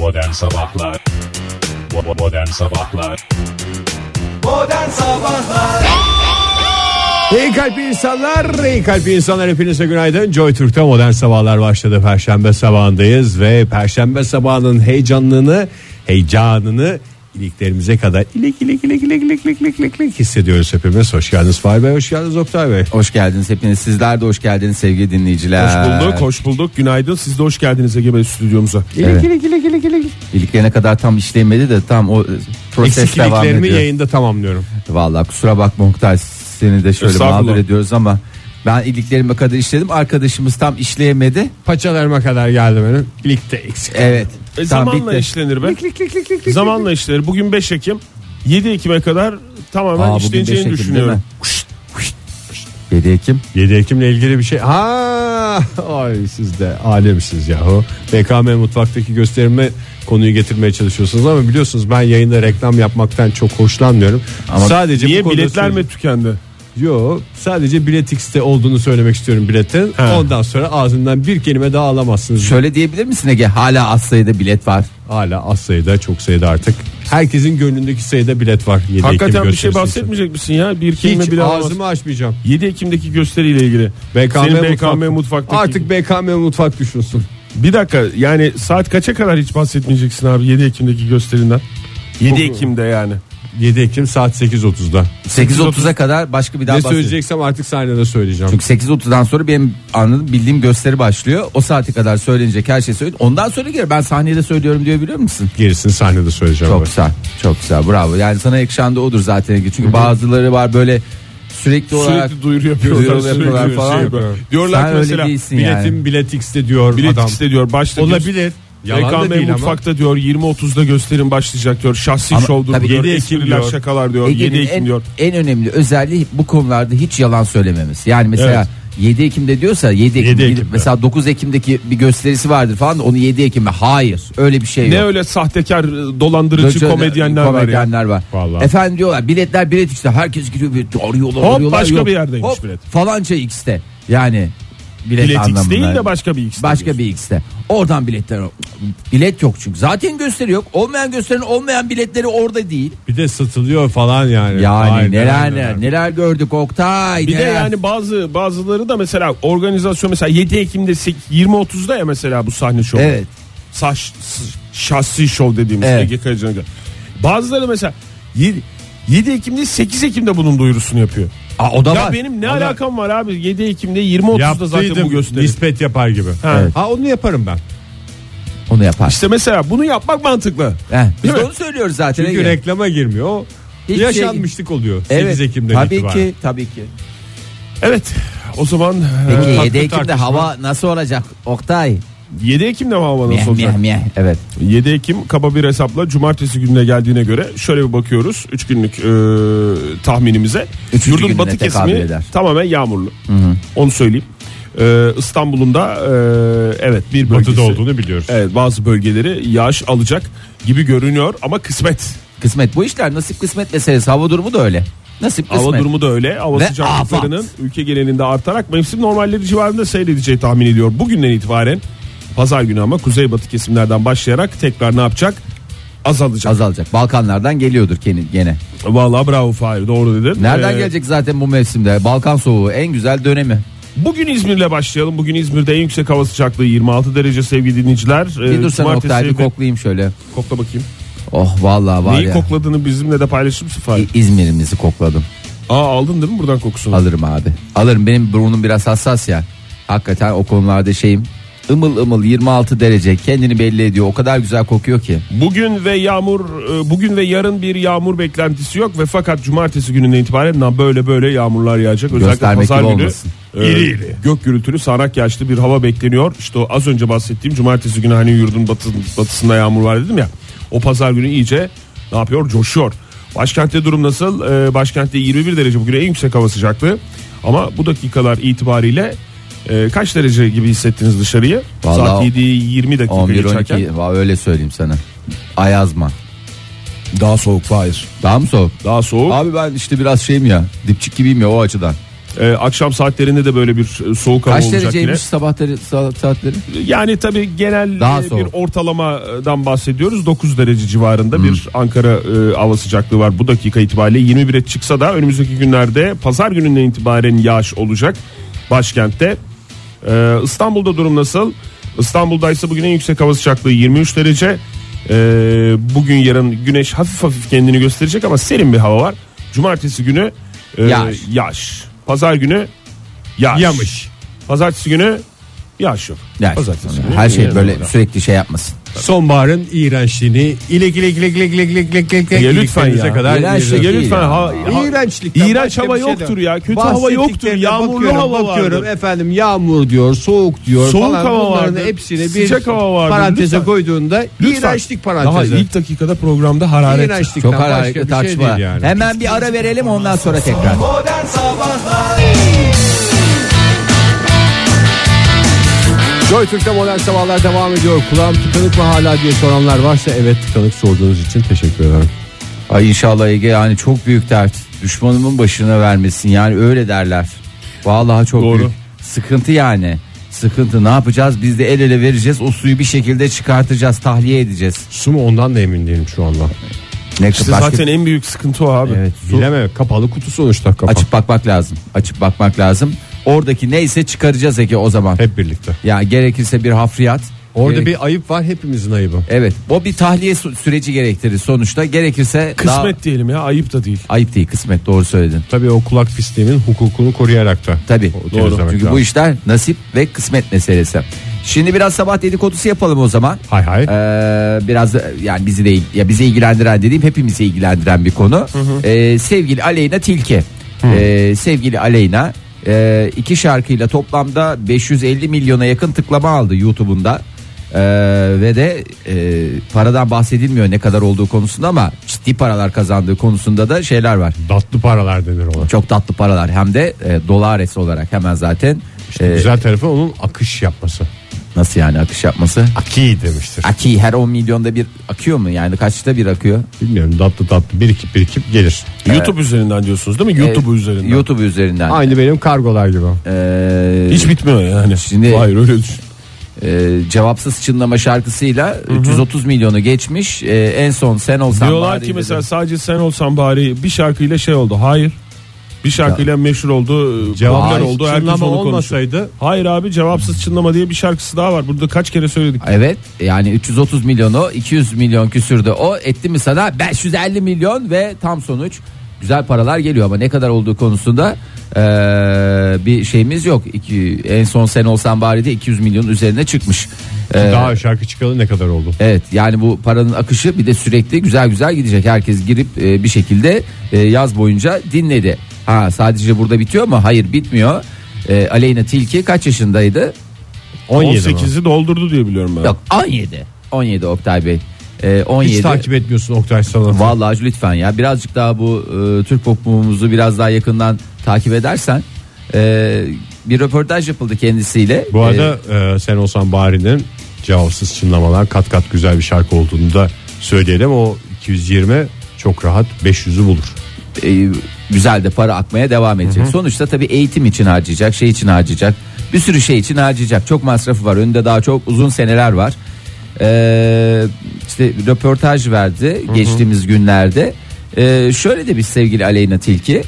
Modern Sabahlar Modern Sabahlar Modern Sabahlar İyi kalpli insanlar, iyi kalpli insanlar hepinize günaydın. Joy Türk'te modern sabahlar başladı. Perşembe sabahındayız ve Perşembe sabahının heyecanını, heyecanını iliklerimize kadar ilik ilik ilik ilik ilik ilik ilik ilik ilik hissediyoruz hepimiz. Hoş geldiniz Fahri Bey, hoş geldiniz Oktay Bey. Hoş geldiniz hepiniz. Sizler de hoş geldiniz sevgili dinleyiciler. Hoş bulduk, hoş bulduk. Günaydın. Siz de hoş geldiniz Ege Bey stüdyomuza. İlik Evet. ilik ilik ilik ilik. İliklerine kadar tam işlemedi de tam o e, proses Eksik devam iliklerimi ediyor. yayında tamamlıyorum. Vallahi kusura bakma Oktay seni de şöyle Estağfurullah. mağdur ediyoruz ama ben iliklerime kadar işledim. Arkadaşımız tam işleyemedi. Paçalarıma kadar geldi benim. İlikte eksik. Evet. E, tam zamanla bitti. işlenir be. İlik ilik ilik ilik ilik. Zamanla işlenir. Bugün 5 Ekim. 7 Ekim'e kadar tamamen Aa, bugün 5 işleneceğini Ekim değil düşünüyorum. mi? 7 Ekim. 7 Ekim'le ilgili bir şey. Ha, ay siz de alemsiniz yahu. BKM mutfaktaki gösterime konuyu getirmeye çalışıyorsunuz ama biliyorsunuz ben yayında reklam yapmaktan çok hoşlanmıyorum. Ama sadece Niye bu konuda biletler mi tükendi? Yo, sadece Bilet X'te olduğunu söylemek istiyorum biletin. Ha. Ondan sonra ağzından bir kelime daha alamazsınız. Şöyle diyebilir misin Ege? Hala az sayıda bilet var. Hala az sayıda, çok sayıda artık. Herkesin gönlündeki sayıda bilet var. 7 Ekim Hakikaten bir şey bahsetmeyecek misin ya? Bir kelime Hiç bile alamaz. ağzımı açmayacağım. 7 Ekim'deki gösteriyle ilgili. BKM, Senin BKM mutfak. mutfaktaki. Artık BKM mutfak düşünsün. Bir dakika yani saat kaça kadar hiç bahsetmeyeceksin abi 7 Ekim'deki gösterinden? 7 Ekim'de yani. 7 Ekim saat 8.30'da. 8.30'a kadar başka bir daha Ne bahsedeceğim. söyleyeceksem artık sahnede söyleyeceğim. Çünkü 8.30'dan sonra benim anladığım bildiğim gösteri başlıyor. O saate kadar söylenecek her şey söyleniyor. Ondan sonra gelir ben sahnede söylüyorum diyor biliyor musun? Gerisini sahnede söyleyeceğim. Çok ben. güzel. Çok güzel. Bravo. Yani sana yakışan da odur zaten. Çünkü bazıları var böyle sürekli olarak Sürekli duyuru yapıyorlar. Duyuru sürekli yapıyorlar şey falan. yapıyorlar. Diyorlar Sen ki öyle mesela değilsin Biletim yani. bilet X'te diyor bilet adam. X'te diyor başta. Olabilir. Yalan da BKM değil ama. mutfakta diyor 20.30'da gösterim başlayacak diyor. Şahsi Ama şovdur tabii diyor. 7 Ekim Espriler diyor. şakalar diyor. 7 Ege'nin Ekim en, diyor. en önemli özelliği bu konularda hiç yalan söylememiz. Yani mesela Evet. 7 Ekim'de diyorsa 7 Ekim 7 gidip Ekim'de. mesela 9 Ekim'deki bir gösterisi vardır falan da onu 7 Ekim'de hayır öyle bir şey Ne yok. öyle sahtekar dolandırıcı Böyle komedyenler var ya. komedyenler var. Vallahi. Efendim diyorlar biletler bilet işte herkes gidiyor bir arıyorlar Hop, arıyorlar. başka yok. bir yerdeymiş Hop, bilet. Falanca X'te yani bilet, Bilet X değil de başka bir X. Başka bir X'te. Oradan biletler bilet yok çünkü. Zaten gösteri yok. Olmayan gösterinin olmayan biletleri orada değil. Bir de satılıyor falan yani. Yani Aynen, neler neler neler gördük Oktay. Bir de neler. yani bazı bazıları da mesela organizasyon mesela 7 Ekim'de sek- 20.30'da ya mesela bu sahne şovu. Evet. Saç s- şahsi şov dediğimiz Evet. Ege. Bazıları mesela 7, 7 Ekim'de 8 Ekim'de bunun duyurusunu yapıyor. Aa, o da Ya var. benim ne O da- alakam var abi 7 Ekim'de 20.30'da zaten bu gösteri. nispet yapar gibi. Ha. Evet. Ha onu yaparım ben. Onu yapar. İşte mesela bunu yapmak mantıklı. Heh, biz de onu söylüyoruz zaten. Çünkü Ege. reklama girmiyor. O Hiçbir şey- yaşanmışlık oluyor. 8 Evet. Ekim'den tabii itibaren. ki tabii ki. Evet o zaman Peki e, 7 tatlı Ekim'de tartışma. hava nasıl olacak Oktay? 7 Ekim'de mi hava Meh nasıl olacak? Evet. 7 Ekim kaba bir hesapla cumartesi gününe geldiğine göre şöyle bir bakıyoruz 3 günlük e, tahminimize. Üçüncü Yurdun gününe batı tekabül kesimi eder. tamamen yağmurlu. Onu söyleyeyim. E, İstanbul'un da e, evet bir bölgesi. Batıda olduğunu biliyoruz. Evet bazı bölgeleri yağış alacak gibi görünüyor ama kısmet. Kısmet bu işler nasip kısmet meselesi. Hava durumu da öyle. Nasip kısmet. Hava durumu da öyle. Hava Ve sıcaklıklarının afat. ülke genelinde artarak mevsim normalleri civarında seyredeceği tahmin ediyor. Bugünden itibaren pazar günü ama kuzeybatı kesimlerden başlayarak tekrar ne yapacak? Azalacak. Azalacak. Balkanlardan geliyordur kendi gene. Vallahi bravo Fahir doğru dedin. Nereden Ee, gelecek zaten bu mevsimde? Balkan soğuğu en güzel dönemi. Bugün İzmir'le başlayalım. Bugün İzmir'de en yüksek hava sıcaklığı 26 derece sevgili dinleyiciler. Ee, Bir dursana Oktay bir koklayayım şöyle. Kokla bakayım. Oh vallahi var Neyi ya. kokladığını bizimle de paylaşır mısın Fahir? İ- İzmir'imizi kokladım. Aa aldın değil mi buradan kokusunu? Alırım abi. Alırım benim burnum biraz hassas ya. Hakikaten o konularda şeyim. Imıl ımıl 26 derece kendini belli ediyor. O kadar güzel kokuyor ki. Bugün ve yağmur e, bugün ve yarın bir yağmur beklentisi yok ve fakat cumartesi gününden itibaren böyle böyle yağmurlar yağacak. Özellikle Göstermek pazar günü olmasın. e, gök gürültülü sağanak yağışlı bir hava bekleniyor. İşte o az önce bahsettiğim cumartesi günü hani yurdun batı, batısında yağmur var dedim ya. O pazar günü iyice ne yapıyor? Coşuyor. Başkentte durum nasıl? Ee, başkentte 21 derece bugün en yüksek hava sıcaklığı. Ama bu dakikalar itibariyle e, kaç derece gibi hissettiniz dışarıyı? Vallahi Saat 7 20 dakika 11 geçerken. 12 va- öyle söyleyeyim sana. Ayazma. Daha soğuk Fahir. Daha mı soğuk? Daha soğuk. Abi ben işte biraz şeyim ya. Dipçik gibiyim ya o açıdan. Ee, akşam saatlerinde de böyle bir e, soğuk hava Kaç olacak dereceymiş yine. sabahları sa- saatleri? Yani tabii genel Daha e, bir soğuk. ortalamadan bahsediyoruz. 9 derece civarında Hmm. bir Ankara e, hava sıcaklığı var bu dakika itibariyle. 21'e çıksa da önümüzdeki günlerde pazar gününden itibaren yağış olacak başkentte. Ee, İstanbul'da durum nasıl? İstanbul'da ise bugün en yüksek hava sıcaklığı 23 derece. Ee, bugün yarın güneş hafif hafif kendini gösterecek ama serin bir hava var. Cumartesi günü e, Yağış. yağış. Pazar günü yağış. Yamış. Pazartesi günü yağış yok. Yani Pazartesi günü her şey böyle sürekli şey yapmasın. Sonbaharın iğrençliğini ilek ilek ilek ilek ilek ilek ilek ilek Ya ilek lütfen ya. kadar İğrençlik iğrenç. Ya değil lütfen ya. ha, ha- İğrençlikten İğrenç başka hava bir şey yoktur ya. Kötü hava yoktur. Bahsettiklerine Yağmurlu bakıyorum, hava bakıyorum. vardır. Efendim yağmur diyor, soğuk diyor Soğuk falan. hava Bunların vardır. hepsini bir Sıcak hava vardır. paranteze Lütfen. koyduğunda iğrençlik Daha parantezi. ilk dakikada programda hararet. İğrençlikten Çok başka hararetli bir şey tartışma. değil yani. Hemen bir ara verelim ondan sonra tekrar. Modern Sabahlar Joy Türk'te modern sabahlar devam ediyor. Kulağım tıkanık mı hala diye soranlar varsa evet tıkanık sorduğunuz için teşekkür ederim. Ay inşallah Ege yani çok büyük dert. Düşmanımın başına vermesin yani öyle derler. Vallahi çok Doğru. büyük. Sıkıntı yani. Sıkıntı ne yapacağız? Biz de el ele vereceğiz. O suyu bir şekilde çıkartacağız, tahliye edeceğiz. Su mu ondan da emin değilim şu anda. Ne İşte başka- zaten en büyük sıkıntı o abi. Evet, su Bileme kapalı kutu sonuçta kapalı. açıp bakmak lazım. Açıp bakmak lazım. Oradaki neyse çıkaracağız Ege o zaman. Hep birlikte. Ya gerekirse bir hafriyat. Orada gerek- bir ayıp var hepimizin ayıbı. Evet o bir tahliye sü- süreci gerektirir sonuçta. Gerekirse Kısmet daha... diyelim ya ayıp da değil. Ayıp değil kısmet doğru söyledin. Tabii o kulak pisliğinin hukukunu koruyarak da. Tabii doğru. Çünkü bu lazım. işler nasip ve kısmet meselesi. Şimdi biraz sabah dedikodusu yapalım o zaman. Hay hay. Ee, biraz yani bizi de ya bizi ilgilendiren dediğim hepimizi ilgilendiren bir konu. Ee, sevgili Aleyna Tilki. Ee, sevgili Aleyna e, iki şarkıyla toplamda 550 milyona yakın tıklama aldı YouTube'unda. Ee, ve de e, paradan bahsedilmiyor ne kadar olduğu konusunda ama ciddi paralar kazandığı konusunda da şeyler var. Tatlı paralar denir ona. Çok tatlı paralar hem de e, dolares olarak hemen zaten e, Güzel tarafı onun akış yapması. Nasıl yani akış yapması? Aki demiştir. Aki her 10 milyonda bir akıyor mu? Yani kaçta bir akıyor? Bilmiyorum tatlı tatlı birikip birikip gelir. YouTube üzerinden diyorsunuz değil mi? YouTube Ee, üzerinden. YouTube üzerinden. Aynı benim kargolar gibi. Ee, Hiç bitmiyor yani. Şimdi- Hayır öyle düşün. e, cevapsız çınlama şarkısıyla 330 milyonu geçmiş. E, en son sen olsan Diyorlar bari ki mesela dedim. sadece sen olsan bari bir şarkıyla şey oldu. Hayır. Bir şarkıyla meşhur oldu, Cevap popüler oldu. Herkes çınlama onu konuşuyor. olmasaydı Hayır abi cevapsız çınlama diye bir şarkısı daha var. Burada kaç kere söyledik. Evet yani 330 milyonu 200 milyon küsürdü o etti mi sana 550 milyon ve tam sonuç güzel paralar geliyor ama ne kadar olduğu konusunda eee, bir şeyimiz yok. İki, en son sen olsan bari de 200 milyon üzerine çıkmış. Eee, daha şarkı çıkalı ne kadar oldu? Evet yani bu paranın akışı bir de sürekli güzel güzel gidecek. Herkes girip e, bir şekilde e, yaz boyunca dinledi. Ha sadece burada bitiyor mu? Hayır bitmiyor. E, Aleyna Tilki kaç yaşındaydı? 17 mi? 18'i doldurdu diye biliyorum ben. Yok 17. 17 Oktay Bey. E, 17. Hiç takip etmiyorsun Oktay Sanat'ı. Vallahi lütfen ya birazcık daha bu e, Türk popumuzu biraz daha yakından takip edersen e, bir röportaj yapıldı kendisiyle. Bu E, arada e, sen olsan Bari'nin cevapsız çınlamalar kat kat güzel bir şarkı olduğunu da söyleyelim. O 220 çok rahat 500'ü bulur. e, güzel de para akmaya devam edecek. Sonuçta tabii eğitim için harcayacak, şey için harcayacak. Bir sürü şey için harcayacak. Çok masrafı var. Önünde daha çok uzun seneler var. Ee, işte röportaj verdi geçtiğimiz günlerde. Ee, şöyle de bir sevgili Aleyna Tilki.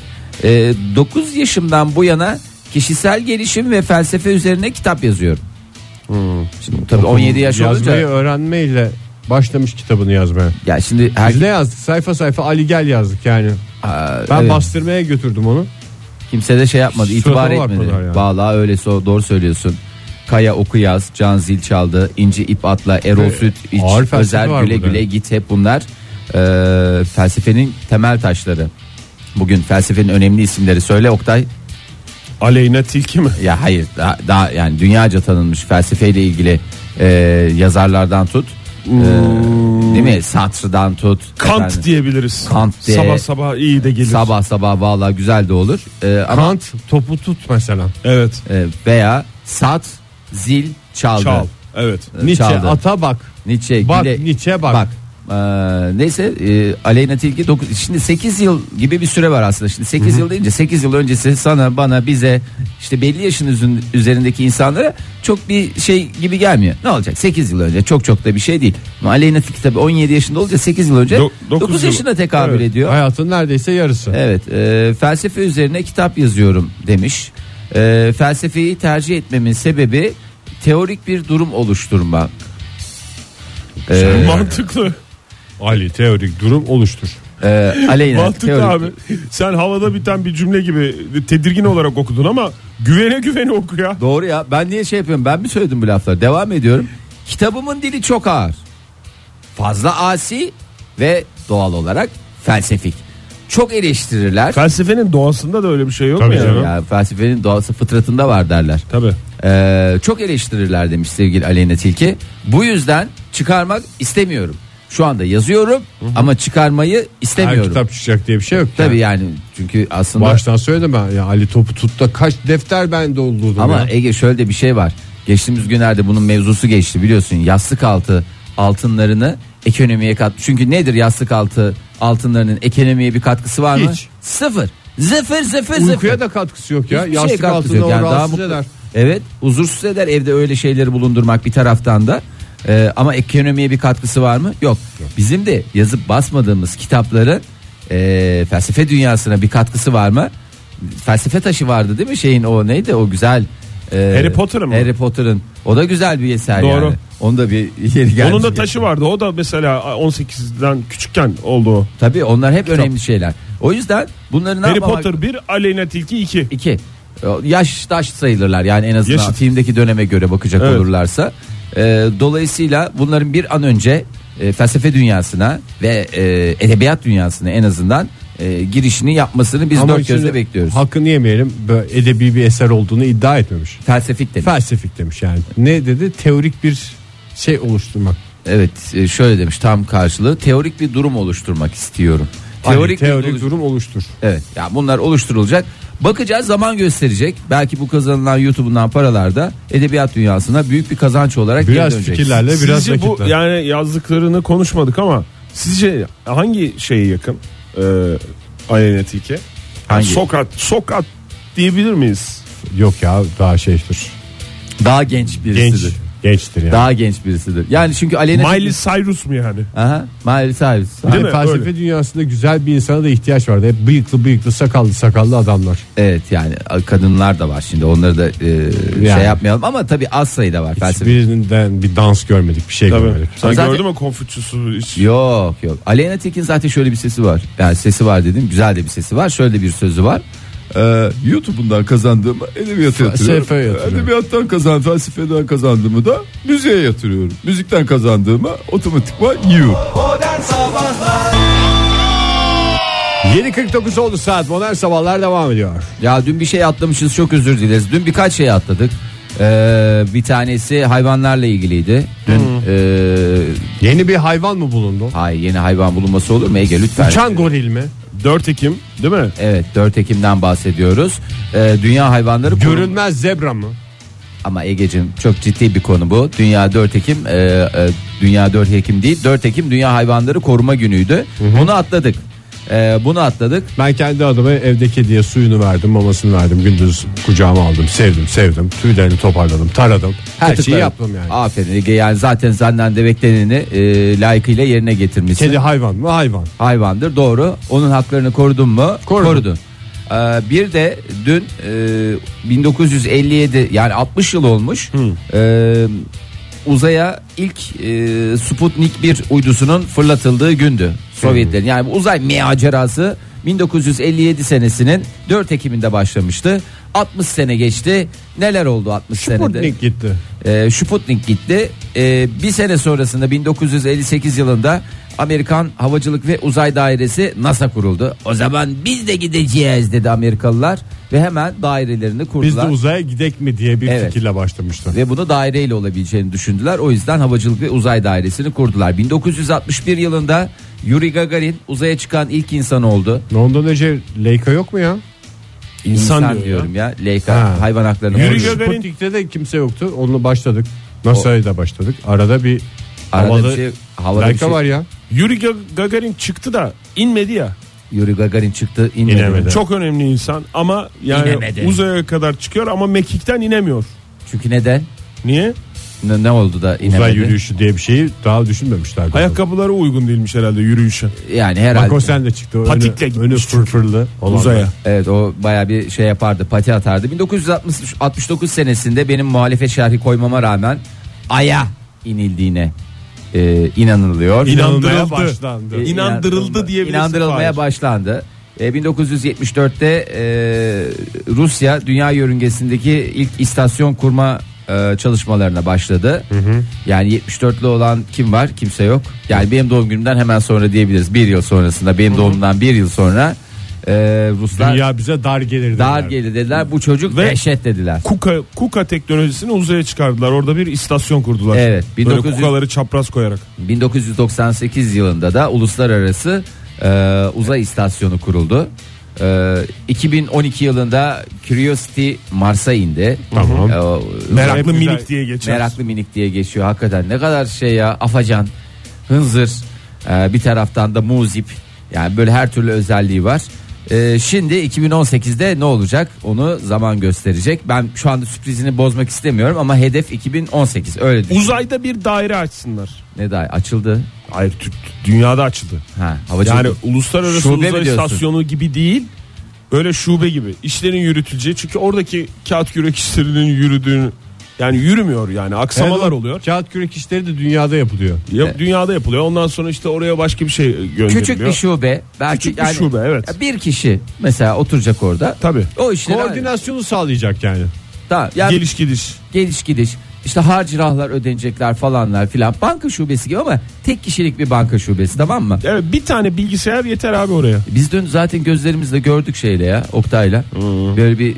Ee, 9 yaşımdan bu yana kişisel gelişim ve felsefe üzerine kitap yazıyorum. Şimdi tabii 17 yaş Yazmayı olunca öğrenmeyle başlamış kitabını yazmaya. ya şimdi Biz her ne yazdık? Sayfa sayfa Ali Gel yazdık yani. Aa, Ben evet. bastırmaya götürdüm onu. Kimse de şey yapmadı, itibar Suratıma etmedi. yani. Vallahi öyle so doğru söylüyorsun. Kaya Okuyaz, Can Zil çaldı, İnci İp Atla, Erol Süt, İç, Özer, Güle. Güle Git hep bunlar e, felsefenin temel taşları. Bugün felsefenin önemli isimleri söyle Oktay. Aleyna Tilki mi? Ya hayır daha, daha yani dünyaca tanınmış felsefeyle ilgili e, yazarlardan tut. E, değil mi? Sartre'dan tut. Kant efendim, diyebiliriz. Kant de- Sabah sabah iyi de gelir. Sabah sabah vallahi güzel de olur. E, ama Kant topu tut mesela. Evet. e, veya sat, zil, çaldı. Çal. Evet. Nietzsche Çaldı. ata bak. Nietzsche, Bak, Güle- Nietzsche bak. Ee, neyse e, Aleyna Tilki dokuz- şimdi 8 yıl gibi bir süre var aslında. Şimdi 8 yıl deyince 8 yıl öncesi sana bana bize işte belli yaşın üzerindeki insanlara çok bir şey gibi gelmiyor. Ne olacak 8 yıl önce çok çok da bir şey değil. Ama Aleyna Tilki tabii 17 yaşında olunca 8 yıl önce Do- dokuz 9 yıl. yaşına tekabül Evet. ediyor. Hayatın neredeyse yarısı. Evet e, felsefe üzerine kitap yazıyorum demiş. E, felsefeyi tercih etmemin sebebi teorik bir durum oluşturmak. E, Mantıklı. Ali teorik durum oluştur. e, Aleyna Mantıklı teorik- abi. Sen havada biten bir cümle gibi tedirgin olarak okudun ama güvene güvene oku ya. Doğru ya ben niye şey yapıyorum ben mi söyledim bu lafları devam ediyorum. Kitabımın dili çok ağır. Fazla asi ve doğal olarak felsefik. Çok eleştirirler. Felsefenin doğasında da öyle bir şey yok Tabii mu canım. Ya, felsefenin doğası fıtratında var derler. Tabii. Ee, çok eleştirirler demiş sevgili Aleyna Tilki. Bu yüzden çıkarmak istemiyorum. Şu anda yazıyorum ama çıkarmayı Her istemiyorum. kitap çıkacak diye bir şey yok. Tabii yani çünkü aslında Baştan söyledim ben. Ya Ali Topu Tut'ta kaç defter ben doldurdum ama ya. Ege şöyle de bir şey var. Geçtiğimiz günlerde bunun mevzusu geçti biliyorsun. Yastık altı altınlarını ekonomiye kat. Çünkü nedir yastık altı altınlarının ekonomiye bir katkısı var mı? Hiç. Sıfır. Zıfır zıfır zıfır. Uykuya da katkısı yok ya. Hiçbir Yastık katkısı altında yok. Yani daha mutlu- eder. Evet huzursuz eder evde öyle şeyleri bulundurmak bir taraftan da. Ee, ama ekonomiye bir katkısı var mı? Yok. Bizim de yazıp basmadığımız kitapların e, felsefe dünyasına bir katkısı var mı? Felsefe taşı vardı değil mi şeyin o neydi o güzel e, Harry Potter'ın mı? Harry Potter'ın. O da güzel bir eser Doğru. yani. Onun da bir yeri gelmiş. Onun da taşı vardı. O da mesela 18'den küçükken oldu o. Tabii onlar hep önemli şeyler. O yüzden bunları ne Harry yapmamak- Potter 1, Aleyna Tilki 2. İki. Yaş taş sayılırlar yani en azından Yaşıt. filmdeki döneme göre bakacak Evet. olurlarsa. Ee, dolayısıyla bunların bir an önce e, felsefe dünyasına ve e, edebiyat dünyasına en azından e, girişini yapmasını biz Ama dört şimdi gözle bekliyoruz. Hakkını yemeyelim. Böyle edebi bir eser olduğunu iddia etmemiş. Felsefik demiş. Felsefik demiş yani. Ne dedi? Teorik bir şey oluşturmak. evet e, şöyle demiş tam karşılığı teorik bir durum oluşturmak istiyorum. Teorik, bir teorik durum oluştur. Evet ya bunlar oluşturulacak. Bakacağız zaman gösterecek. Belki bu kazanılan YouTube'undan paralar da edebiyat dünyasına büyük bir kazanç olarak geri Biraz dönecek. fikirlerle biraz Sizce bu yani yazdıklarını konuşmadık ama sizce hangi şeye yakın? Ee, Aleyna Tilki? Hangi? Sokrat. Sokrat diyebilir miyiz? Yok ya daha şeydir. Daha genç Genç. Gençtir yani. Daha genç birisidir. Yani çünkü Aleyna Miley Cyrus mu yani? Aha, Miley Cyrus. Yani Değil mi? felsefe Öyle. dünyasında güzel bir insana da ihtiyaç vardı. Hep bıyıklı bıyıklı sakallı sakallı adamlar. Evet yani kadınlar da var şimdi onları da e, şey Yani. yapmayalım ama tabii az sayıda var felsefe. Hiçbirinden bir dans görmedik bir şey Tabii. görmedik. Sen Zaten- gördün mü Konfüçyüs'ü hiç? Yok yok. Aleyna Tilki'nin zaten şöyle bir sesi var. Yani sesi var dedim. Güzel de bir sesi var. Şöyle bir sözü var. Ee, YouTube'undan kazandığımı edebiyata yatırıyorum. Felsefeye yatırıyorum. Edebiyattan kazan, felsefeden kazandığımı da müziğe yatırıyorum. Müzikten kazandığımı otomatikman. Modern Sabahlar 7.49 oldu saat modern sabahlar devam ediyor. Ya dün bir şey atlamışız çok özür dileriz. Dün birkaç şey atladık. Ee, bir tanesi hayvanlarla ilgiliydi. Dün e, Yeni bir hayvan mı bulundu? hayır yeni hayvan bulunması olur mu Ege lütfen. Uçan goril mi? 4 Ekim değil mi? Evet 4 Ekim'den bahsediyoruz. Ee, Dünya Hayvanları Koruması- Görünmez zebra mı? Ama Ege'cim çok ciddi bir konu bu. Dünya 4 Ekim e, e, Dünya 4 Ekim değil 4 Ekim Dünya Hayvanları Koruma Günü'ydü. Bunu atladık. E, bunu atladık. Ben kendi adıma evde kediye suyunu verdim, mamasını verdim. Gündüz kucağıma aldım, sevdim, sevdim. Tüylerini toparladım, taradım. Her şeyi yaptım yani. Aferin Ege yani zaten senden de bekleneni e, layıkıyla yerine getirmişsin. Kedi hayvan mı? Hayvan. hayvandır doğru. Onun haklarını korudun mu? Korudum. Korudun. Ee, bir de dün e, 1957 yani 60 yıl olmuş. Ee, uzaya ilk e, Sputnik 1 uydusunun fırlatıldığı gündü. Sovyetlerin yani uzay macerası 1957 senesinin 4 Ekim'inde başlamıştı. 60 sene geçti. Neler oldu 60 senede? Sputnik gitti. E, Sputnik gitti. E, bir sene sonrasında 1958 yılında Amerikan Havacılık ve Uzay Dairesi NASA kuruldu. O zaman biz de gideceğiz dedi Amerikalılar ve hemen dairelerini Biz de kurdular. uzaya gidek mi diye bir Evet. fikirle başlamıştı. ve bunu daireyle olabileceğini düşündüler. O yüzden Havacılık ve Uzay Dairesi'ni kurdular. 1961 yılında Yuri Gagarin uzaya çıkan ilk insan oldu. Ondan önce Leica yok mu ya? İnsan diyor ya. diyorum ya. Leica Ha. hayvan haklarını Yuri koruyor. Gagarin- Sputnik'te de kimse yoktu. Onunla başladık. NASA'ya da başladık. Arada bir Arada havalı bir şey, havada bir şey- var ya. Yuri Ga- Gagarin çıktı da inmedi ya. Yuri Gagarin çıktı inmedi. İnemedi. Çok önemli insan ama yani İnemedi. uzaya kadar çıkıyor ama mekikten inemiyor. Çünkü neden? Niye? Ne, ne oldu da inemedi? Uzay yürüyüşü diye bir şeyi daha düşünmemişlerdi. Ayakkabıları uygun değilmiş herhalde yürüyüşe. Yani herhalde. Bak o sen de çıktı. Önü, Patikle önü gitmiş çünkü. fırfırlı. Uzaya. Evet o baya bir şey yapardı pati atardı. 1969 senesinde benim muhalefet şerhi koymama rağmen Ay'a inildiğine e, inanılıyor. İnandırıldı. başlandı. E, İnandırıldı diyebilirsin. İnandırılmaya başlandı. E, 1974'te e, Rusya dünya yörüngesindeki ilk istasyon kurma e, çalışmalarına başladı. Yani 74'lü olan kim var? Kimse yok. Yani benim doğum günümden hemen sonra diyebiliriz. Bir yıl sonrasında benim doğumumdan bir yıl sonra e, Ruslar Dünya bize dar gelir. dar dediler. gelir dediler. Bu çocuk Ve- dehşet dediler. Kuka, Kuka teknolojisini uzaya çıkardılar. Orada bir istasyon kurdular. Evet, Böyle 1900 kukaları çapraz koyarak. 1998 yılında da uluslararası e, uzay istasyonu kuruldu. E, 2012 yılında Curiosity Mars'a indi. Tamam. E, o- Meraklı minik diye geçer. meraklı minik diye geçiyor hakikaten. Ne kadar şey ya afacan, hınzır, e, bir taraftan da muzip. Yani böyle her türlü özelliği var. E, şimdi 2018'de ne olacak onu zaman gösterecek. Ben şu anda sürprizini bozmak istemiyorum ama hedef 2018 öyle düşün. Uzayda bir daire açsınlar. Ne daha açıldı? Hayır tü- dünyada açıldı. Ha, havacılık. Yani uluslararası Şube uzay istasyonu gibi değil. Böyle şube gibi işlerin yürütüleceği çünkü oradaki kağıt kürek işlerinin yürüdüğünü yani yürümüyor yani aksamalar Evet, oluyor. Kağıt kürek işleri de dünyada yapılıyor. Ya, dünyada yapılıyor. Ondan sonra işte oraya başka bir şey gönderiliyor. Küçük bir şube. Belki Küçük bir yani şube, evet. Bir kişi mesela oturacak orada. Tabii. O işleri Koordinasyonu sağlayacak yani. Tamam, yani Geliş gidiş. geliş gidiş. İşte harcırahlar ödenecekler falanlar filan. Banka şubesi gibi ama tek kişilik bir banka şubesi tamam mı? Evet bir tane bilgisayar yeter abi oraya. Biz dün zaten gözlerimizle gördük şeyle ya Oktay'la. Böyle bir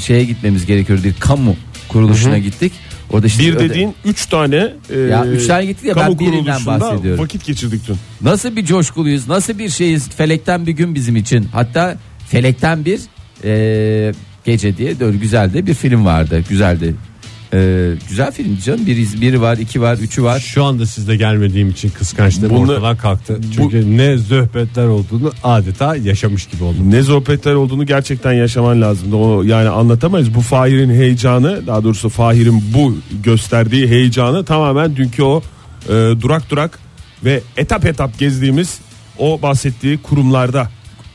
şeye gitmemiz gerekiyor. Bir kamu kuruluşuna gittik. Orada işte Bir öde- dediğin üç tane e, Ya üç tane gittik ya, ben kamu birinden kuruluşunda bahsediyorum. Vakit geçirdik dün. Nasıl bir coşkuluyuz, nasıl bir şeyiz. Felekten bir gün bizim için. Hatta Felekten bir e, gece diye de güzel de bir film vardı. Güzeldi. E, güzel film canım. Bir, biri var, iki var, üçü var. Şu anda sizde gelmediğim için kıskançlığım Bunu- ortadan kalktı. Çünkü ne zöhbetler olduğunu adeta yaşamış gibi oldum. Ne sohbetler olduğunu gerçekten yaşaman lazımdı. O yani anlatamayız. Bu Fahir'in heyecanı, daha doğrusu Fahir'in bu gösterdiği heyecanı tamamen dünkü o e, durak durak ve etap etap gezdiğimiz o bahsettiği kurumlarda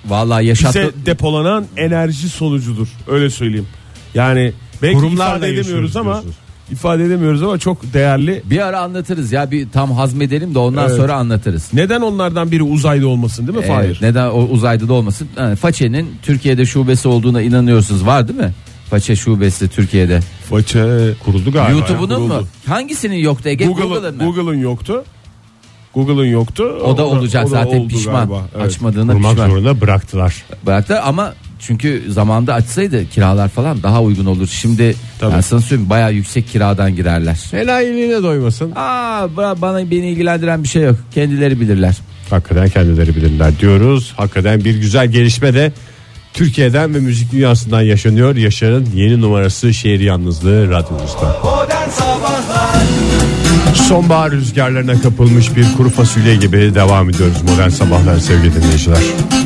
Vallahi yaşattı. bize depolanan enerji sonucudur. Öyle söyleyeyim. Yani belki Kurumlarla ifade edemiyoruz ama diyorsunuz. ifade edemiyoruz ama çok değerli. Bir ara anlatırız ya bir tam hazmedelim de ondan Evet. sonra anlatırız. Neden onlardan biri uzayda olmasın değil mi Fahir? Evet, neden o uzayda da olmasın? Yani Façe'nin Türkiye'de şubesi olduğuna inanıyorsunuz. Var değil mi? Façe şubesi Türkiye'de. Faça Kuruldu galiba. YouTube'unun mu? Hangisinin yoktu Ege? Google'ın Google'ın mı? Google'ın yoktu. Google'ın yoktu. O da olacak o da zaten oldu pişman. galiba. Evet. Açmadığına Kurmak pişman. zorunda bıraktılar. Bıraktılar ama çünkü zamanda açsaydı kiralar falan daha uygun olur. Şimdi Tabii. ben sana söyleyeyim bayağı yüksek kiradan girerler. Enayiliğine doymasın. Aa ba- bana beni ilgilendiren bir şey yok. Kendileri bilirler. Hakikaten kendileri bilirler diyoruz. Hakikaten bir güzel gelişme de Türkiye'den ve müzik dünyasından yaşanıyor. Yaşar'ın yeni numarası şehir yalnızlığı radyomuzda. Modern Sabahlar Sonbahar rüzgarlarına kapılmış bir kuru fasulye gibi devam ediyoruz modern sabahlar sevgili dinleyiciler.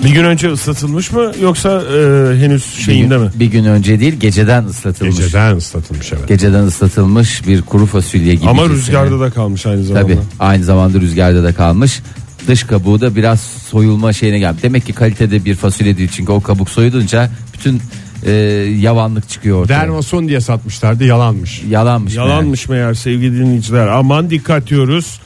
Bir gün önce ıslatılmış mı yoksa e, henüz şeyinde mi? bir gün önce değil geceden ıslatılmış. Geceden ıslatılmış evet. Geceden ıslatılmış bir kuru fasulye gibi. Ama rüzgarda da kalmış aynı zamanda. Tabii aynı zamanda rüzgarda da kalmış. Dış kabuğu da biraz soyulma şeyine gelmiş. Demek ki kalitede bir fasulye değil çünkü o kabuk soyulunca bütün e, yavanlık çıkıyor ortaya. Dermason diye satmışlardı yalanmış. Yalanmış. meğer. Yalanmış meğer sevgili dinleyiciler. Aman dikkat diyoruz.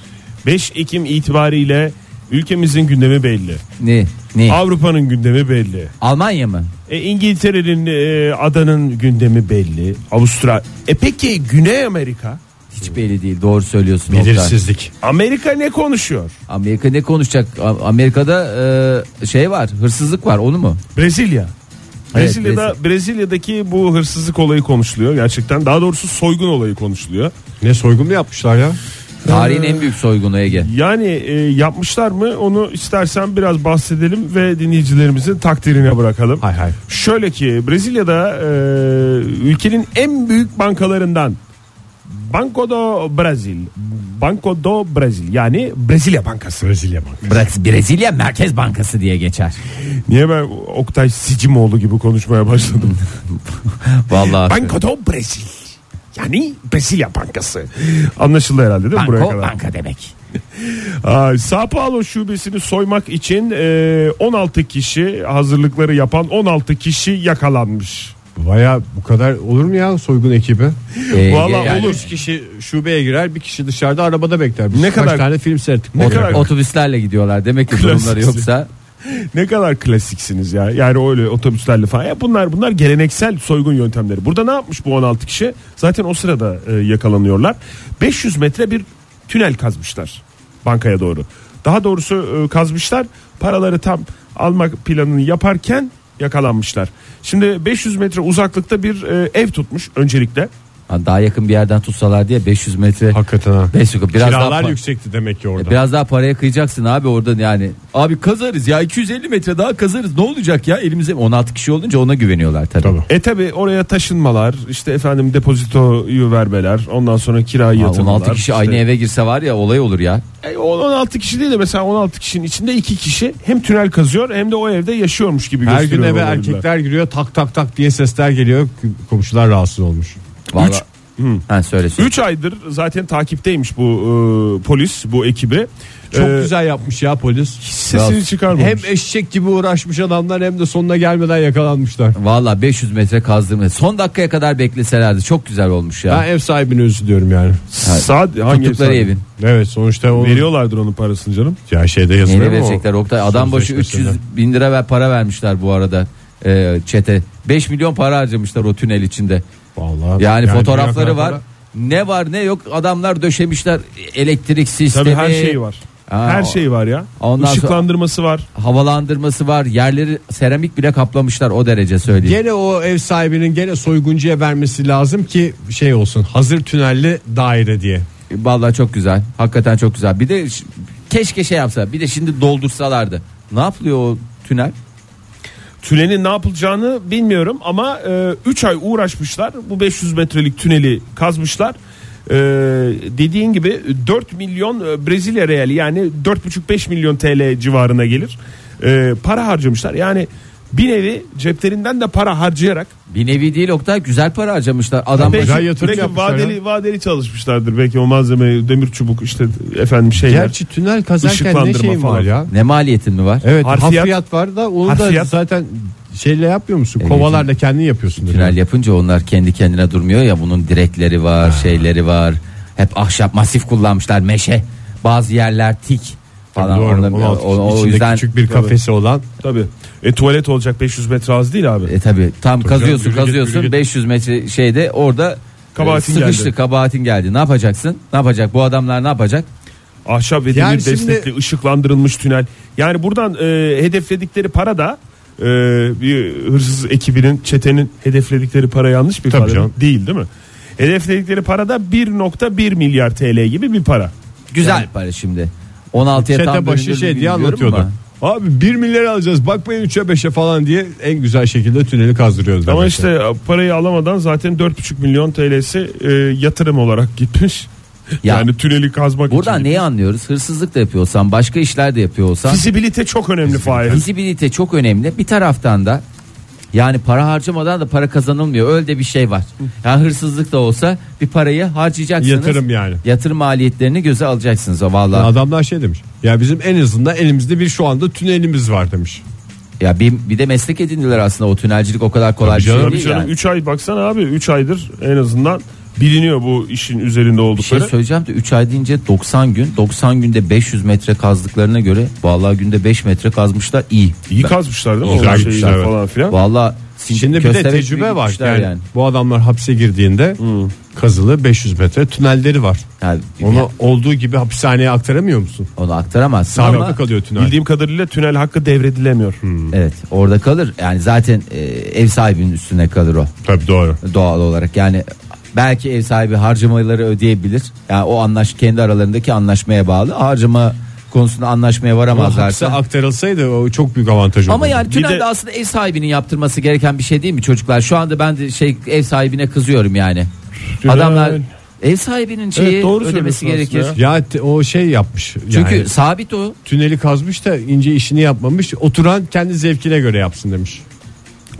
5 Ekim itibariyle ülkemizin gündemi belli. Ne? Ne? Avrupa'nın gündemi belli. Almanya mı? E, İngiltere'nin e, adanın gündemi belli. Avustralya. E peki Güney Amerika? Hiç belli değil. Doğru söylüyorsun. Belirsizlik. Amerika ne konuşuyor? Amerika ne konuşacak? Amerika'da e, şey var, hırsızlık var. Onu mu? Brezilya. Evet, Brezilya'da Brezilya'daki bu hırsızlık olayı konuşuluyor gerçekten. Daha doğrusu soygun olayı konuşuluyor. Ne soygun mu yapmışlar ya? Tarihin en büyük soygunu Ege. Yani e, yapmışlar mı onu istersen biraz bahsedelim ve dinleyicilerimizin takdirine bırakalım. Hay hay. Şöyle ki Brezilya'da e, ülkenin en büyük bankalarından Banco do Brasil. Banco do Brasil yani Brezilya Bankası. Brezilya Bankası. Brezilya Merkez Bankası diye geçer. Niye ben Oktay Sicimoğlu gibi konuşmaya başladım? Vallahi. Banco do Brasil. Yani Brezilya Bankası. Anlaşıldı herhalde değil mi buraya Banko kadar? banka demek. Aa, Sao Paulo şubesini soymak için e, 16 kişi hazırlıkları yapan 16 kişi yakalanmış. Baya bu kadar olur mu ya soygun ekibi? Ee, Vallahi yani olur. Üç kişi şubeye girer bir kişi dışarıda arabada bekler. Biz Ne kaç kadar- tane film seyrettik. Ne kadar-? Otobüslerle gidiyorlar. Demek ki Klasik. durumları yoksa. Ne kadar klasiksiniz ya. Yani öyle otobüslerle falan. Ya bunlar bunlar geleneksel soygun yöntemleri. Burada ne yapmış bu 16 kişi? Zaten o sırada e, yakalanıyorlar. 500 metre bir tünel kazmışlar bankaya doğru. Daha doğrusu e, kazmışlar. Paraları tam almak planını yaparken yakalanmışlar. Şimdi 500 metre uzaklıkta bir e, ev tutmuş öncelikle. Ha, Daha yakın bir yerden tutsalar diye 500 metre. Hakikaten ha. 500 biraz Kiralar daha yüksekti demek ki orada. Biraz daha paraya kıyacaksın abi oradan yani. Abi kazarız ya 250 metre daha kazarız. Ne olacak ya elimize 16 kişi olunca ona güveniyorlar tabii. Tabii. E tabi oraya taşınmalar işte efendim depozitoyu vermeler ondan sonra kirayı yatırmalar. 16 kişi işte. aynı eve girse var ya olay olur ya. E, 16 kişi değil de mesela 16 kişinin içinde 2 kişi hem tünel kazıyor hem de o evde yaşıyormuş gibi Her gün gösteriyor eve olabilirler. erkekler giriyor tak tak tak diye sesler geliyor. Komşular rahatsız olmuş. Vallahi. Üç- Ha söyle söyle. 3 aydır zaten takipteymiş bu e, polis bu ekibi. Çok E, güzel yapmış ya polis. Sesini Biraz- çıkarmamış. Hem eşek gibi uğraşmış adamlar hem de sonuna gelmeden yakalanmışlar. Valla 500 metre kazdırma. Son dakikaya kadar bekleselerdi çok güzel olmuş ya. Ben ev sahibini üzülüyorum yani. Saat hangi Tuttukları ev evin. Evet sonuçta o Veriyorlardır onun parasını canım. ya şeyde yazılıyor o? verecekler Oktay? Adam başı Sözleşmesinde. 300 bin lira ver para vermişler bu arada e, çete. 5 milyon para harcamışlar o tünel içinde. Vallahi Yani, dünya fotoğrafları var. para- Ne var ne yok adamlar döşemişler elektrik sistemi. Tabii her şey var. Aa, her şey var ya. Ondan Işıklandırması var. Havalandırması var. Yerleri seramik bile kaplamışlar o derece söyleyeyim. Gene o ev sahibinin gene soyguncuya vermesi lazım ki şey olsun hazır tünelli daire diye. Vallahi çok güzel. Hakikaten çok güzel. Bir de keşke şey yapsa. Bir de şimdi doldursalardı. Ne yapılıyor o tünel? Tünelin ne yapılacağını bilmiyorum ama 3 ay uğraşmışlar. Bu 500 metrelik tüneli kazmışlar. E, dediğin gibi 4 milyon e, Brezilya reali yani 4,5-5 milyon TL civarına gelir. E, para harcamışlar. Yani bir nevi ceplerinden de para harcayarak Bir nevi değil Oktay güzel para harcamışlar. Adam belki, güzel yatırım belki yapmışlar vadeli vadeli çalışmışlardır. Belki o malzeme demir çubuk işte efendim şeyler. Gerçi tünel kazarken ne Işıklandırma şeyin var falan. ya? ne maliyetin mi var? Evet Harfiyat- harfiyat, var da onu da Harfiyat- zaten şeyle yapmıyor musun? Evet. Kovalarla kendin yapıyorsun. Tünel yapınca onlar kendi kendine durmuyor ya bunun direkleri var, şeyleri var. Hep ahşap masif kullanmışlar, meşe. Bazı yerler tik falan. Doğru. Ondan- 16 o, o içinde yüzden küçük bir kafesi olan Tabii. E tuvalet olacak 500 metre az değil abi. e tabi tam Tabii kazıyorsun canım, yürü git, kazıyorsun yürü git. 500 metre şeyde orada Kabahatin e, sıkıştı geldi. kabahatin geldi. Ne yapacaksın? Ne yapacak bu adamlar ne yapacak? Ahşap ve demir Yani şimdi- destekli ışıklandırılmış tünel. Yani buradan e, hedefledikleri para da e, bir hırsız ekibinin çetenin hedefledikleri para yanlış bir Tabii para canım. değil değil mi? Hedefledikleri para da 1.1 milyar TL gibi bir para. Güzel para şimdi. 16'ya tam çete başı bölündüğünü şey diye bilmiyorum anlatıyordu. ama. Abi 1 milyar alacağız bakmayın 3'e 5'e falan diye en güzel şekilde tüneli kazdırıyordu. Ama demek işte e, parayı alamadan zaten 4.5 milyon TL'si e, yatırım olarak gitmiş. Ya, yani tüneli kazmak Buradan için. neyi anlıyoruz? Hırsızlık da yapıyor olsan, başka işler de yapıyor olsan. Fizibilite çok önemli Fahir. Fizibilite çok önemli. Bir taraftan da yani para harcamadan da para kazanılmıyor. Öyle de bir şey var. Yani hırsızlık da olsa bir parayı harcayacaksınız. Yatırım yani. Yatırım maliyetlerini göze alacaksınız. Vallahi. Adamlar şey demiş. Ya bizim en azından elimizde bir şu anda tünelimiz var demiş. Ya bir, bir de meslek edindiler aslında o tünelcilik o kadar kolay bir şey canım, değil. Canım yani. 3 ay baksana abi 3 aydır en azından biliniyor bu işin üzerinde Bir şey oldukları. söyleyeceğim de 3 ay deyince 90 gün 90 günde 500 metre kazdıklarına göre vallahi günde 5 metre kazmışlar iyi. İyi kazmışlar değil mi? Şeyi gitmişler, evet. falan filan. Vallahi Şimdi bir de tecrübe var. gitmişler Yani, bu adamlar hapse girdiğinde kazılı 500 metre tünelleri var. Yani Onu olduğu gibi hapishaneye aktaramıyor musun? onu aktaramazsın Sabitli ama kalıyor tünel. Bildiğim kadarıyla tünel hakkı devredilemiyor. evet orada kalır. Yani zaten e, ev sahibinin üstüne kalır o. Tabii doğru. doğal olarak yani belki ev sahibi harcamaları ödeyebilir. Yani o anlaş kendi aralarındaki anlaşmaya bağlı. Harcama konusunda anlaşmaya Ama varamazlarsa. aktarılsaydı o çok büyük avantaj olurdu. Ama yani Bir tünelde de- aslında ev sahibinin yaptırması gereken bir şey değil mi çocuklar? Şu anda ben de şey ev sahibine kızıyorum yani. Tünel, Adamlar Ev sahibinin şeyi Evet, doğru ödemesi gerekir. Ya te- o şey yapmış. Çünkü yani sabit o. tüneli kazmış da ince işini yapmamış. Oturan kendi zevkine göre yapsın demiş.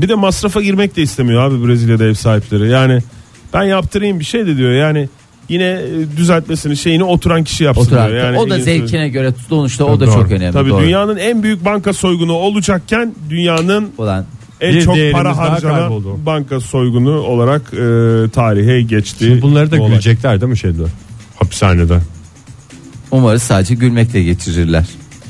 Bir de masrafa girmek de istemiyor abi Brezilya'da ev sahipleri. Yani ben yaptırayım bir şey de diyor. Yani yine e, düzeltmesini şeyini oturan kişi yapsın Oturan. diyor. Yani o da zevkine göre sonuçta o da Doğru. çok önemli. Tabii Doğru. dünyanın en büyük banka soygunu olacakken dünyanın olan en Bir çok para harcanan banka soygunu olarak e, tarihe geçti. Şimdi bunları da bu olay. gülecekler değil mi şeyde? Hapishanede. umarız sadece gülmekle geçirirler.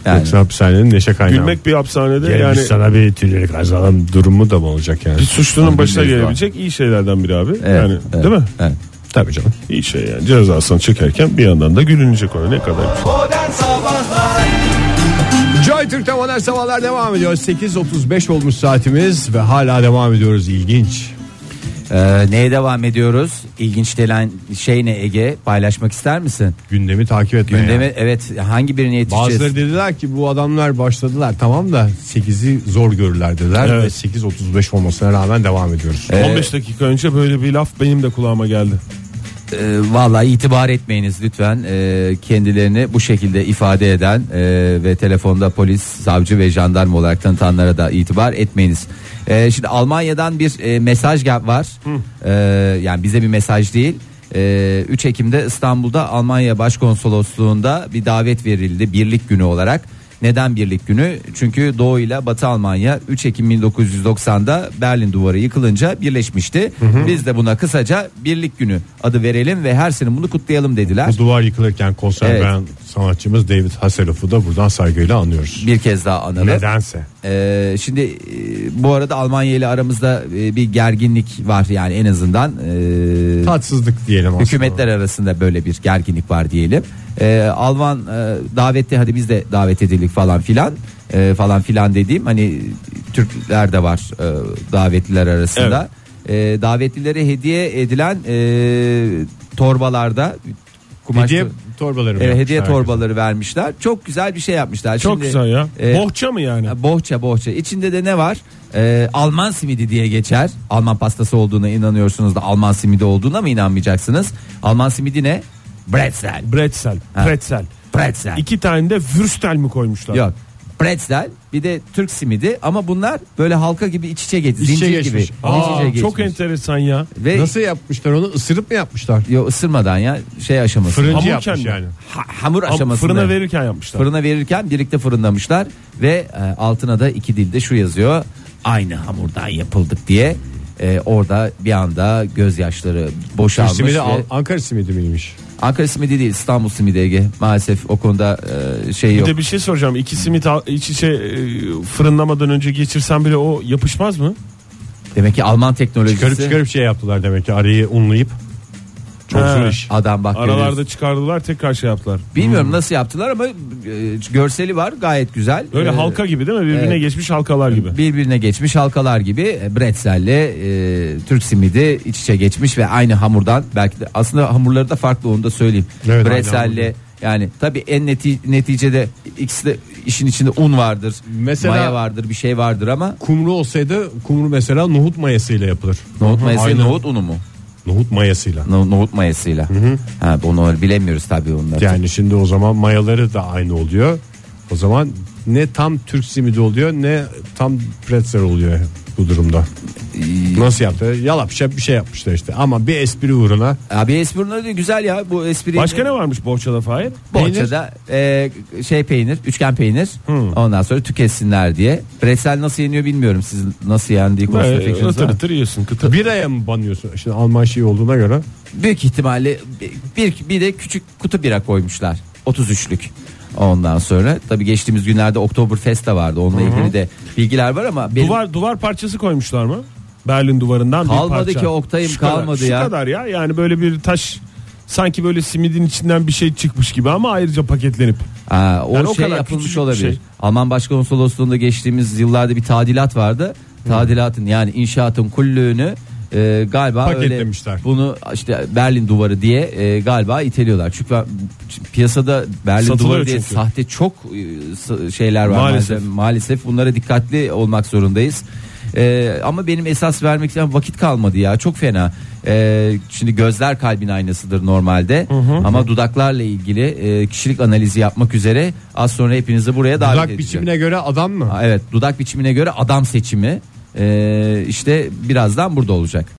Yani Yoksa hapishanenin neşe kaynağı. Gülmek bir hapishanede yani yani sana bir tüneli kazalım durumu da mı olacak yani? bir suçlunun başına gelebilecek iyi şeylerden biri abi. evet, yani evet, değil mi? Evet. Tabii canım. İyi şey yani cezasını çekerken bir yandan da gülünecek ona ne kadar Joy Türk'te modern sabahlar devam ediyor. 8.35 olmuş saatimiz ve hala devam ediyoruz. İlginç. Ee, neye devam ediyoruz? İlginç gelen şey ne Ege? Paylaşmak ister misin? Gündemi takip etmeye. Gündeme evet hangi birine yetişeceğiz? Bazıları dediler ki bu adamlar başladılar tamam da 8'i zor görürler dediler Evet. ve 8.35 olmasına rağmen devam ediyoruz. Ee, 15 dakika önce böyle bir laf benim de kulağıma geldi. Ee, vallahi itibar etmeyiniz lütfen Ee, kendilerini bu şekilde ifade eden e, ve telefonda polis, savcı ve jandarma olarak tanıtanlara da itibar etmeyiniz. Ee, şimdi Almanya'dan bir e, mesaj gel- var. Ee, yani bize bir mesaj değil. Ee, 3 Ekim'de İstanbul'da Almanya Başkonsolosluğu'nda bir davet verildi birlik günü olarak. Neden birlik günü? Çünkü Doğu ile Batı Almanya 3 Ekim 1990'da Berlin Duvarı yıkılınca birleşmişti. Biz de buna kısaca birlik günü adı verelim ve her sene bunu kutlayalım dediler. Bu duvar yıkılırken konser Evet. veren sanatçımız David Hasselhoff'u da buradan saygıyla anıyoruz. Bir kez daha analım. Nedense. Ee, şimdi e, bu arada Almanya ile aramızda e, bir gerginlik var yani en azından e, Tatsızlık diyelim aslında. hükümetler arasında böyle bir gerginlik var diyelim. Ee, Alman e, davette hadi biz de davet edildik falan filan e, falan filan dediğim hani Türkler de var e, davetliler arasında. E, davetlilere hediye edilen e, torbalarda kumaş Hediye torbaları Evet, yapmışlar hediye herkese? torbaları vermişler. Çok güzel bir şey yapmışlar. Çok Şimdi, güzel ya. e, Bohça mı yani? Bohça bohça. İçinde de ne var? Ee, Alman simidi diye geçer. Alman pastası olduğuna inanıyorsunuz da Alman simidi olduğuna mı inanmayacaksınız? Alman simidi ne? Bretzel. Bretzel. Ha. Pretzel. Pretzel. İki tane de würstel mi koymuşlar? Yok. Pretzel bir de Türk simidi ama bunlar böyle halka gibi iç içe geçmiş. İç içe Zincir geçmiş. gibi. Aa, iç içe geçmiş. Çok enteresan ya. Ve Nasıl yapmışlar onu ısırıp mı yapmışlar? Yo, ısırmadan ya şey aşaması. Fırıncı Hamurken yapmış mi? yani. Ha- hamur Ama aşamasında. Fırına verirken yapmışlar. Fırına verirken birlikte fırınlamışlar ve e, altına da iki dilde şu yazıyor. Aynı hamurdan yapıldık diye. E, orada bir anda gözyaşları Türk boşalmış simidi ve Ankara simidi miymiş? Ankara simidi değil İstanbul simidi Ege. Maalesef o konuda e, şey Bir yok. de bir şey soracağım. İki simit al- iç içe e, fırınlamadan önce geçirsen bile o yapışmaz mı? Demek ki Alman teknolojisi. Çıkarıp çıkarıp şey yaptılar demek ki arayı unlayıp. Çok zor iş. Adam bak Aralarda görüyorsun. çıkardılar tekrar şey yaptılar. Bilmiyorum nasıl yaptılar ama e, görseli var gayet güzel. Böyle E, halka gibi değil mi? Birbirine evet. geçmiş halkalar gibi. birbirine geçmiş halkalar gibi e, bretzelle e, Türk simidi iç içe geçmiş ve aynı hamurdan belki de aslında hamurları da farklı onu da söyleyeyim. Evet, bretzelle yani tabii en neti, neticede ikisi de işin içinde un vardır. Mesela- maya vardır, bir şey vardır ama Kumru olsaydı kumru mesela nohut mayasıyla yapılır. nohut mayası Aynen. nohut unu mu? Nohut mayasıyla. No- nohut mayasıyla. Ha onu bilemiyoruz tabii onları. Yani şimdi o zaman mayaları da aynı oluyor. O zaman ne tam Türk simidi oluyor ne tam pretzel oluyor bu durumda. Nasıl yaptı? Yalap şap bir şey yapmışlar işte. Ama bir espri uğruna Abi espriler de güzel ya bu espri. Başka ne varmış bohçada Fahir? Bohçada e, şey peynir, üçgen peynir. Ondan sonra tüketsinler diye. Bretzel nasıl yeniyor bilmiyorum. Siz nasıl yendiği konusunda Ee, fikriniz var ıtır yiyorsun kıtır. biraya mı banıyorsun? Şimdi Alman şeyi olduğuna göre. Büyük ihtimalle bir, bir de küçük kutu bira koymuşlar. 33'lük. Ondan sonra tabii geçtiğimiz günlerde Oktoberfest de vardı. Onunla ilgili de bilgiler var ama benim Duvar duvar parçası koymuşlar mı? Berlin duvarından bir Kalmadı parça. ki Oktay'ım, Şu kadar, kalmadı şu ya. kadar ya. Yani böyle bir taş sanki böyle simidin içinden bir şey çıkmış gibi ama ayrıca paketlenip. Aa, o Yani o şey kadar yapılmış bir olabilir. şey. Alman Başkonsolosluğu'nda geçtiğimiz yıllarda bir tadilat vardı. Tadilatın yani inşaatın kullüğünü e, galiba öyle bunu işte Berlin duvarı diye e, galiba iteliyorlar. Çünkü piyasada Berlin Satılıyor duvarı diye çünkü. sahte çok e, şeyler var Maalesef. maalesef. Maalesef bunlara dikkatli olmak zorundayız. Ee, ama benim esas vermek için vakit kalmadı ya çok fena. Ee, şimdi gözler kalbin aynasıdır normalde ama dudaklarla ilgili e, kişilik analizi yapmak üzere az sonra hepinizi buraya davet Dudak edeceğim. biçimine göre adam mı? Ha, Evet dudak biçimine göre adam seçimi Ee, işte birazdan burada olacak.